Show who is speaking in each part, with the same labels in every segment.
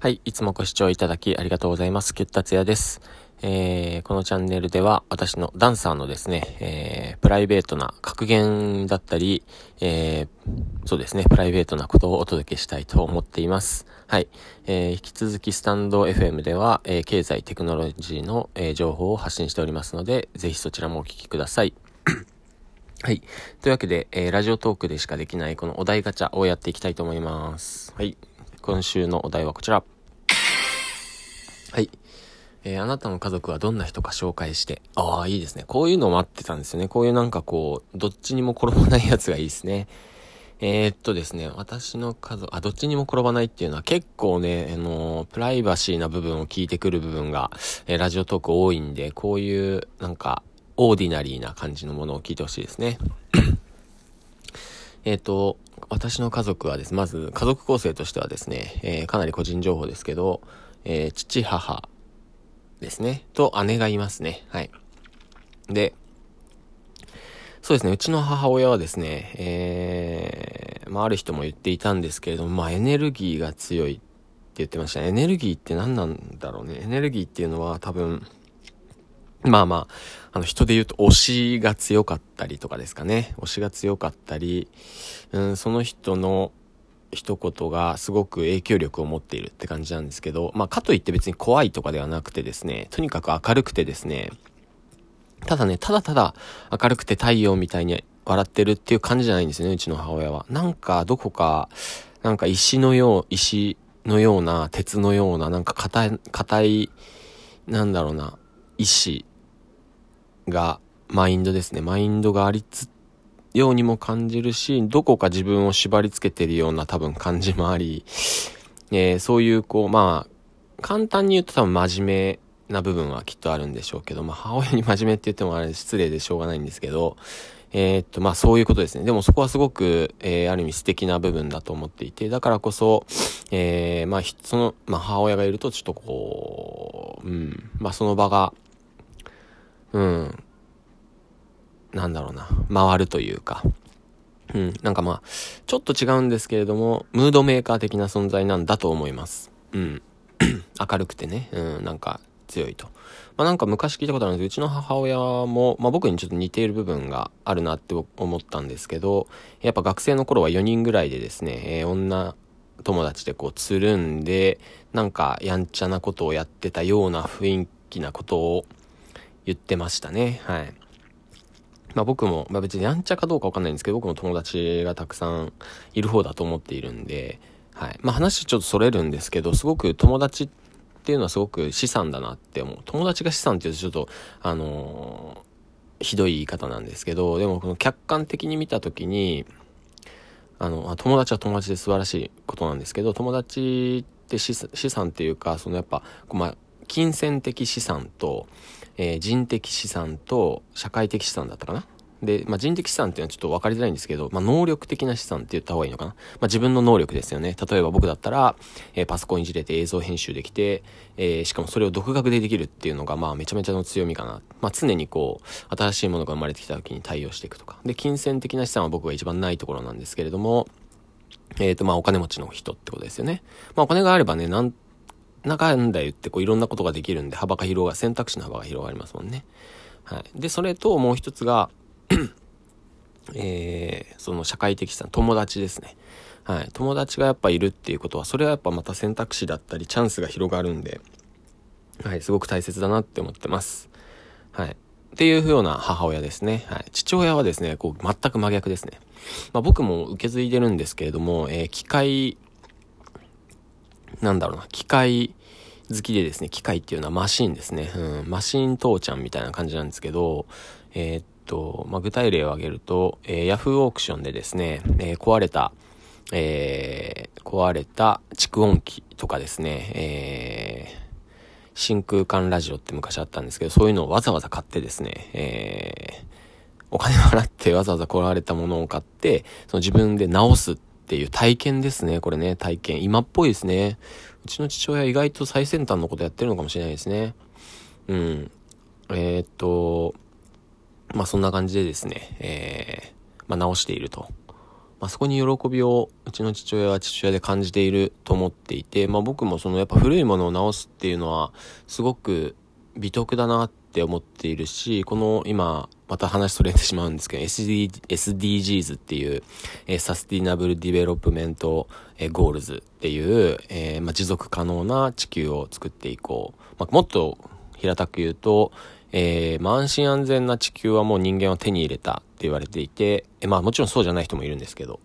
Speaker 1: はい、いつもご視聴いただきありがとうございます。キュッタツヤです。えー、このチャンネルでは私のダンサーのですね、えー、プライベートな格言だったり、えー、そうですね、プライベートなことをお届けしたいと思っています。はい。えー、引き続きスタンド FM では、えー、経済テクノロジーの、えー、情報を発信しておりますので、ぜひそちらもお聞きください。はい。というわけで、えー、ラジオトークでしかできないこのお題ガチャをやっていきたいと思います。はい。今週のお題はこちら。はい。えー、あなたの家族はどんな人か紹介して。ああ、いいですね。こういうのを待ってたんですよね。こういうなんかこう、どっちにも転ばないやつがいいですね。えー、っとですね、私の家族、あ、どっちにも転ばないっていうのは結構ね、あのー、プライバシーな部分を聞いてくる部分が、えー、ラジオトーク多いんで、こういう、なんか、オーディナリーな感じのものを聞いてほしいですね。えっと、私の家族はです。まず、家族構成としてはですね、えー、かなり個人情報ですけど、えー、父、母ですね、と姉がいますね。はい。で、そうですね、うちの母親はですね、えー、まあ、ある人も言っていたんですけれども、まあ、エネルギーが強いって言ってました。エネルギーって何なんだろうね。エネルギーっていうのは多分、まあまあ、あの人で言うと推しが強かったりとかですかね。推しが強かったり、うん、その人の一言がすごく影響力を持っているって感じなんですけど、まあかといって別に怖いとかではなくてですね、とにかく明るくてですね、ただね、ただただ明るくて太陽みたいに笑ってるっていう感じじゃないんですよね、うちの母親は。なんかどこか、なんか石のよう、石のような、鉄のような、なんか硬い、硬い、なんだろうな、意志が、マインドですね。マインドがありつ、ようにも感じるし、どこか自分を縛り付けてるような多分感じもあり、えー、そういうこう、まあ、簡単に言うと多分真面目な部分はきっとあるんでしょうけど、まあ、母親に 真面目って言ってもあれ失礼でしょうがないんですけど、えー、っと、まあそういうことですね。でもそこはすごく、えー、ある意味素敵な部分だと思っていて、だからこそ、えー、まあその、まあ母親がいるとちょっとこう、うん、まあその場が、うん、なんだろうな、回るというか、うん、なんかまあ、ちょっと違うんですけれども、ムードメーカー的な存在なんだと思います。うん。明るくてね、うん、なんか強いと。まあなんか昔聞いたことあるんですけど、うちの母親も、まあ僕にちょっと似ている部分があるなって思ったんですけど、やっぱ学生の頃は4人ぐらいでですね、えー、女友達でこうつるんで、なんかやんちゃなことをやってたような雰囲気なことを言ってましたね。はい。まあ僕も、まあ別にやんちゃかどうかわかんないんですけど、僕も友達がたくさんいる方だと思っているんで、はい。まあ話ちょっとそれるんですけど、すごく友達っていうのはすごく資産だなって思う。友達が資産っていうとちょっと、あのー、ひどい言い方なんですけど、でもこの客観的に見たときに、あの、友達は友達で素晴らしいことなんですけど、友達って資産っていうか、そのやっぱ、まあ、金銭的資産と、えー、人的資産と社会的資産だったかな？で、まあ、人的資産っていうのはちょっと分かりづらいんですけど、まあ、能力的な資産って言った方がいいのかな？まあ、自分の能力ですよね。例えば僕だったら、えー、パソコンいじれて映像編集できて、えー、しかもそれを独学でできるっていうのが、まあ、めちゃめちゃの強みかな。まあ、常にこう、新しいものが生まれてきた時に対応していくとか。で、金銭的な資産は僕が一番ないところなんですけれども、えっ、ー、と、まあ、お金持ちの人ってことですよね。まあ、お金があればね、なん中んだ言ってこういろんなことができるんで幅が広が、選択肢の幅が広がりますもんね。はい。で、それともう一つが えー、その社会的さ、友達ですね。はい。友達がやっぱいるっていうことは、それはやっぱまた選択肢だったり、チャンスが広がるんで、はい。すごく大切だなって思ってます。はい。っていうような母親ですね。はい。父親はですね、こう、全く真逆ですね。まあ僕も受け継いでるんですけれども、えー、機械なんだろうな、機械好きでですね、機械っていうのはマシンですね。うん、マシン父ちゃんみたいな感じなんですけど、えー、っと、まあ、具体例を挙げると、えー、ヤフーオークションでですね、えー、壊れた、えー、壊れた蓄音機とかですね、えー、真空管ラジオって昔あったんですけど、そういうのをわざわざ買ってですね、えー、お金を払って わざわざ壊れたものを買って、その自分で直すっていう体験ですね。これね、体験。今っぽいですね。うちの父親意外と最先端のことやってるのかもしれないですね。うん。えー、っと、まあそんな感じでですね、えー、まあ直しているとまあ、そこに喜びをうちの父親は父親で感じていると思っていて、まあ、僕もそのやっぱ古いものを直すっていうのはすごく美徳だなって思っているし、この今、また話それてしまうんですけど、SD SDGs っていう、えー、 sustainable development、えー、 goals っていう、えー、ま、持続可能な地球を作っていこう。ま、もっと平たく言うと、えー、ま、安心安全な地球はもう人間は手に入れたって言われていて、えまあもちろんそうじゃない人もいるんですけど、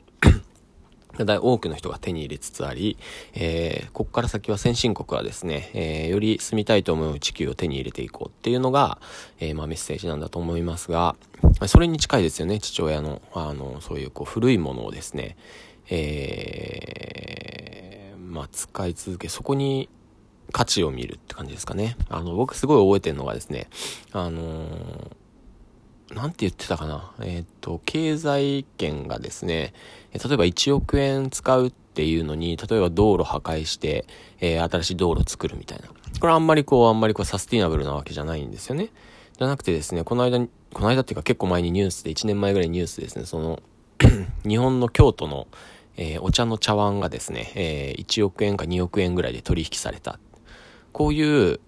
Speaker 1: 多くの人が手に入れつつあり、えー、ここから先は先進国はですね、えー、より住みたいと思う地球を手に入れていこうっていうのが、えー、まあメッセージなんだと思いますが、それに近いですよね、父親の、あの、そういうこう古いものをですね、えー、まあ使い続け、そこに価値を見るって感じですかね。あの、僕すごい覚えてるのがですね、あのーなんて言ってたかな？えっ、と、経済圏がですね、例えば1億円使うっていうのに、例えば道路破壊して、えー、新しい道路作るみたいな。これあんまりこう、あんまりこう、サスティナブルなわけじゃないんですよね。じゃなくてですね、この間、この間っていうか結構前にニュースで、1年前ぐらいニュースですね、その 日本の京都の、えー、お茶の茶碗がですね、えー、1億円か2億円ぐらいで取引された。こういう、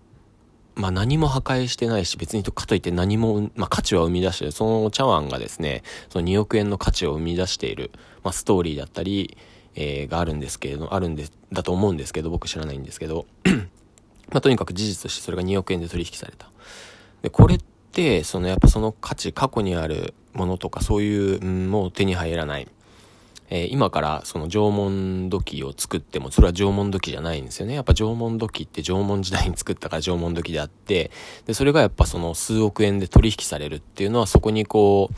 Speaker 1: まあ何も破壊してないし、別にかといって何も、まあ価値は生み出してる。その茶碗がですね、その2億円の価値を生み出している、まあストーリーだったり、えー、があるんですけれど、あるんで、だと思うんですけど、僕知らないんですけど、まあとにかく事実としてそれが2億円で取引された。で、これって、そのやっぱその価値、過去にあるものとかそういう、もう手に入らない。えー、今からその縄文土器を作っても、それは縄文土器じゃないんですよね。やっぱ縄文土器って縄文時代に作ったから縄文土器であって、で、それがやっぱその数億円で取引されるっていうのはそこにこう、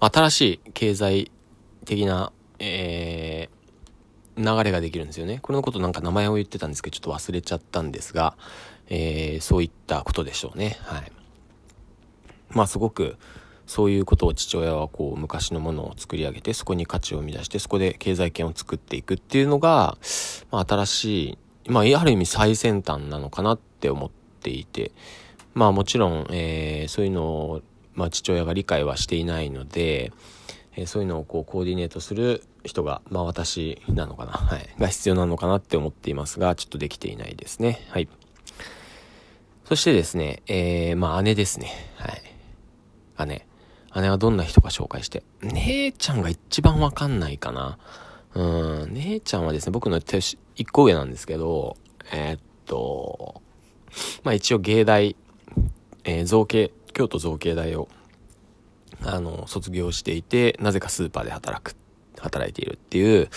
Speaker 1: 新しい経済的な、えー、流れができるんですよね。これのことなんか名前を言ってたんですけど、ちょっと忘れちゃったんですが、えー、そういったことでしょうね。はい。まあすごく、そういうことを父親はこう昔のものを作り上げてそこに価値を生み出してそこで経済圏を作っていくっていうのが、まあ、新しい、まあ、ある意味最先端なのかなって思っていて、まあもちろん、えー、そういうのを、まあ、父親が理解はしていないので、えー、そういうのをこうコーディネートする人が、まあ私なのかな、はい、が必要なのかなって思っていますが、ちょっとできていないですね。はい。そしてですね、えー、まあ姉ですね。はい。姉。姉はどんな人か紹介して。姉ちゃんが一番わかんないかな。うん、姉ちゃんはですね、僕の一個上なんですけど、えー、っと、まあ一応芸大、えー、造形、京都造形大を、あの、卒業していて、なぜかスーパーで働く、働いているっていう、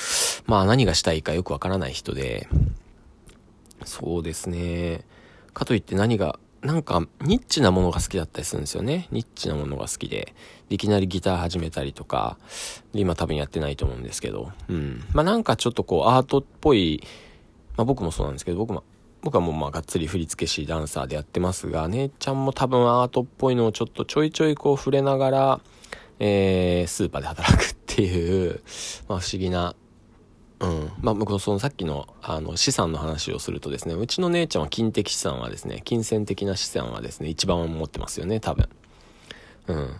Speaker 1: まあ何がしたいかよくわからない人で、そうですね。かといって何がなんか、ニッチなものが好きだったりするんですよね。ニッチなものが好きで。いきなりギター始めたりとか、今多分やってないと思うんですけど。うん。まあなんかちょっとこう、アートっぽい、まあ僕もそうなんですけど、僕も、僕はもうまあがっつり振り付け師、ダンサーでやってますが、姉ちゃんも多分アートっぽいのをちょっとちょいちょいこう触れながら、えー、スーパーで働くっていう、まあ不思議なうん。まあ、僕そのさっきの、あの、資産の話をするとですね、うちの姉ちゃんは金的資産はですね、金銭的な資産はですね、一番持ってますよね、多分。うん。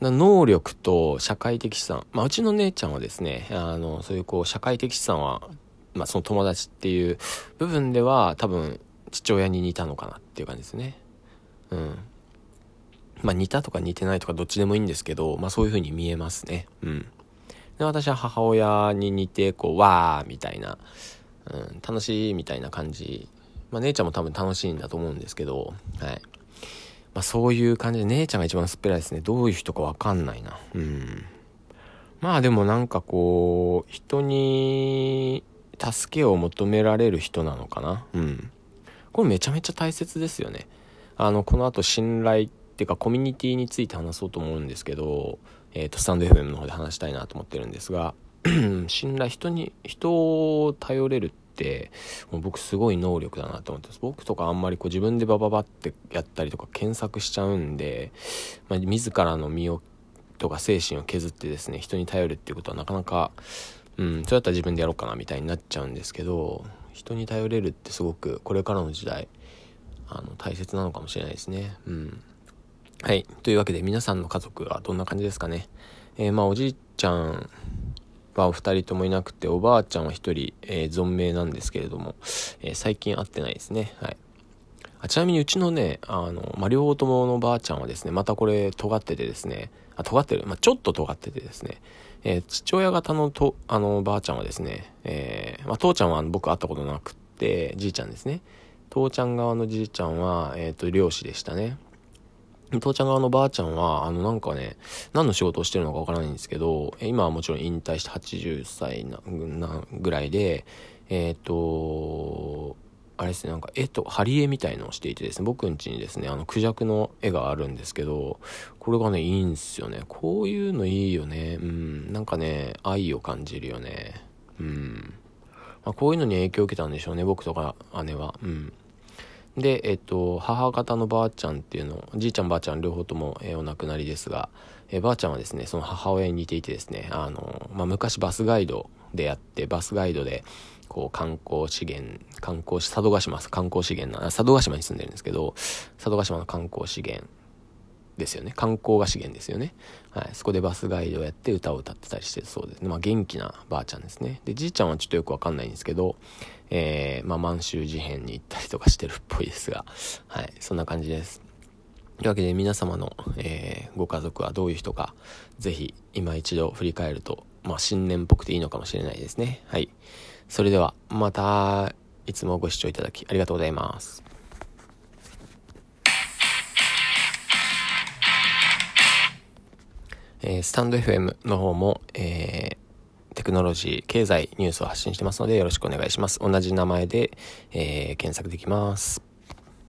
Speaker 1: 能力と社会的資産。まあ、うちの姉ちゃんはですね、あの、そういうこう、社会的資産は、まあ、その友達っていう部分では、多分、父親に似たのかなっていう感じですね。うん。まあ、似たとか似てないとかどっちでもいいんですけど、まあ、そういう風に見えますね。うん。で、私は母親に似て、こう、わーみたいな、うん、楽しいみたいな感じ。まあ、姉ちゃんも多分楽しいんだと思うんですけど、はい。まあ、そういう感じで、姉ちゃんが一番すっぺらいですね。どういう人かわかんないな。うん。まあでもなんかこう、人に助けを求められる人なのかな。うん。これめちゃめちゃ大切ですよね。あの、この後信頼っていうかコミュニティについて話そうと思うんですけど、えっ、ー、と、スタンド FM の方で話したいなと思ってるんですが、信頼、人に、人を頼れるって、もう僕すごい能力だなと思ってます。僕とかあんまりこう自分でバババってやったりとか検索しちゃうんで、まあ、自らの身を、とか精神を削ってですね、人に頼るっていうことはなかなか、うん、そうやったら自分でやろうかなみたいになっちゃうんですけど、人に頼れるってすごくこれからの時代、あの、大切なのかもしれないですね。うん。はい。というわけで皆さんの家族はどんな感じですかね？えー、まあおじいちゃんはお二人ともいなくて、おばあちゃんは一人、えー、存命なんですけれども、えー、最近会ってないですね。はい。あちなみにうちのね、あの、まあ、両方とものばあちゃんはですね、またこれ尖っててですね、あ、尖ってる、まあ、ちょっと尖っててですね、えー、父親方のと、あの、ばあちゃんはですね、えー、まあ、父ちゃんは僕会ったことなくて、じいちゃんですね。父ちゃん側のじいちゃんは、えっ、ー、と、漁師でしたね。父ちゃん側のばあちゃんは、あの、なんかね、何の仕事をしてるのかわからないんですけど、今はもちろん引退して80歳な、なぐらいで、えっ、ー、と、あれですね、なんか絵と、貼り絵みたいのをしていてですね、僕ん家にですね、あの、クジャクの絵があるんですけど、これがね、いいんすよね。こういうのいいよね。うん。なんかね、愛を感じるよね。うん。まあ、こういうのに影響を受けたんでしょうね、僕とか姉は。うん。で、えっと、母方のばあちゃんっていうの、じいちゃんばあちゃん両方とも、えー、お亡くなりですが、えー、ばあちゃんはですね、その母親に似ていてですね、あの、まあ、昔バスガイドでやって、バスガイドで、こう観光資源、観光佐渡島、観光資源な、佐渡島に住んでるんですけど、佐渡島の観光資源ですよね。観光が資源ですよね。はい。そこでバスガイドをやって歌を歌ってたりしてそうですね。まあ元気なばあちゃんですね。で、じいちゃんはちょっとよくわかんないんですけど、えー、まあ満州事変に行ったりとかしてるっぽいですが、はい。そんな感じです。というわけで皆様の、えー、ご家族はどういう人か、ぜひ今一度振り返ると、まあ新年っぽくていいのかもしれないですね。はい。それでは、また、いつもご視聴いただきありがとうございます。えー、スタンド FM の方も、えー、テクノロジー、経済、ニュースを発信してますのでよろしくお願いします。同じ名前で、えー、検索できます。